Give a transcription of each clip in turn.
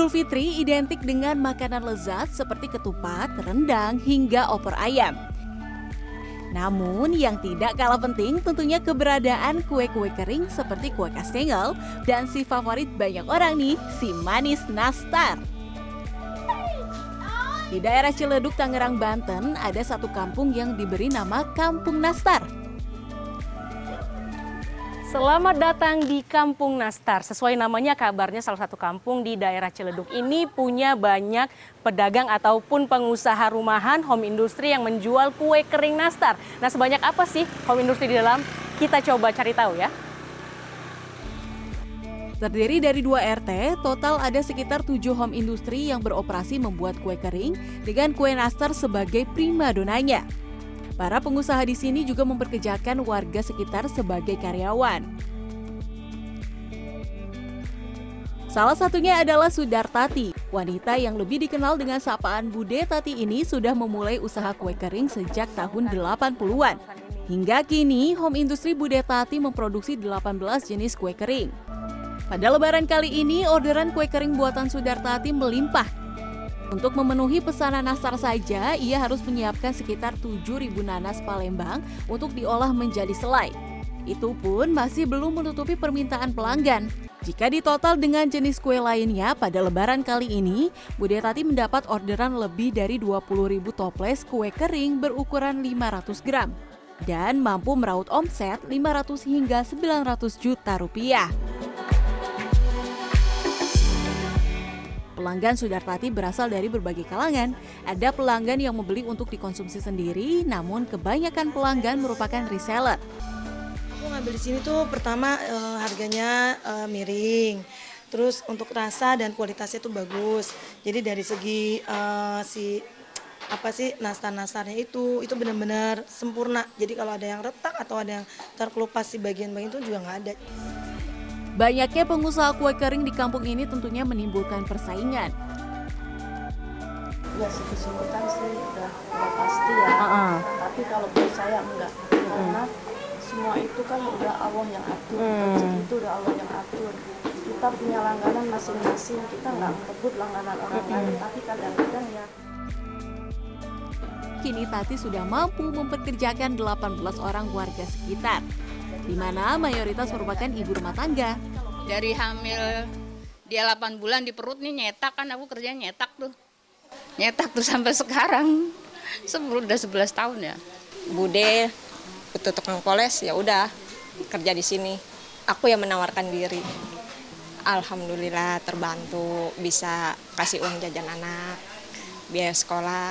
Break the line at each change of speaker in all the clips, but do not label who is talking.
Idul Fitri identik dengan makanan lezat seperti ketupat, rendang, hingga opor ayam. Namun yang tidak kalah penting tentunya keberadaan kue-kue kering seperti kue kastengel dan si favorit banyak orang nih, si manis nastar. Di daerah Ciledug, Tangerang, Banten, ada satu kampung yang diberi nama Kampung Nastar.
Selamat datang di Kampung Nastar. Sesuai namanya kabarnya salah satu kampung di daerah Ciledug ini punya banyak pedagang ataupun pengusaha rumahan home industry yang menjual kue kering nastar. Nah, sebanyak apa sih home industry di dalam? Kita coba cari tahu ya.
Terdiri dari dua RT, total ada sekitar tujuh home industri yang beroperasi membuat kue kering dengan kue nastar sebagai prima donanya. Para pengusaha di sini juga memperkerjakan warga sekitar sebagai karyawan. Salah satunya adalah Sudartati, wanita yang lebih dikenal dengan sapaan Bude Tati ini sudah memulai usaha kue kering sejak tahun 80-an. Hingga kini, home industri Bude Tati memproduksi 18 jenis kue kering. Pada lebaran kali ini, orderan kue kering buatan Sudartati melimpah. Untuk memenuhi pesanan nastar saja, ia harus menyiapkan sekitar 7.000 nanas Palembang untuk diolah menjadi selai. Itu pun masih belum menutupi permintaan pelanggan. Jika ditotal dengan jenis kue lainnya, pada lebaran kali ini, Bude Tati mendapat orderan lebih dari 20.000 toples kue kering berukuran 500 gram dan mampu meraup omset 500 hingga 900 juta rupiah. Pelanggan Sudartati berasal dari berbagai kalangan. Ada pelanggan yang membeli untuk dikonsumsi sendiri, namun kebanyakan pelanggan merupakan reseller.
Aku ngambil di sini tuh pertama eh, harganya eh, miring. Terus untuk rasa dan kualitasnya tuh bagus. Jadi dari segi eh, si apa sih nastar-nastarnya itu itu benar-benar sempurna. Jadi kalau ada yang retak atau ada yang terkelupas di bagian-bagian itu juga nggak ada.
Banyaknya pengusaha kue kering di kampung ini tentunya menimbulkan persaingan.
Ya kesulitan sih udah, udah pasti ya.
Uh-uh.
Tapi kalau menurut saya enggak. Karena semua itu kan udah Allah yang atur.
Hmm.
Rezeki itu udah Allah yang atur. Kita punya langganan masing-masing. Kita nggak merebut langganan orang lain. Tapi kadang-kadang ya
Kini Tati sudah mampu memperkerjakan 18 orang warga sekitar, di mana mayoritas merupakan ibu rumah tangga.
dari hamil dia 8 bulan di perut nih nyetak kan aku kerjanya nyetak tuh. Nyetak tuh sampai sekarang. Sebelum udah 11 tahun ya.
Bude itu tukang poles ya udah kerja di sini. Aku yang menawarkan diri. Alhamdulillah terbantu bisa kasih uang jajan anak biaya sekolah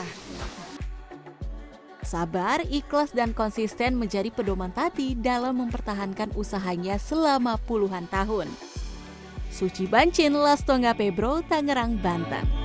Sabar, ikhlas, dan konsisten menjadi pedoman Tati dalam mempertahankan usahanya selama puluhan tahun. Suci Bancin, Lastonga Pebro, Tangerang, Banten.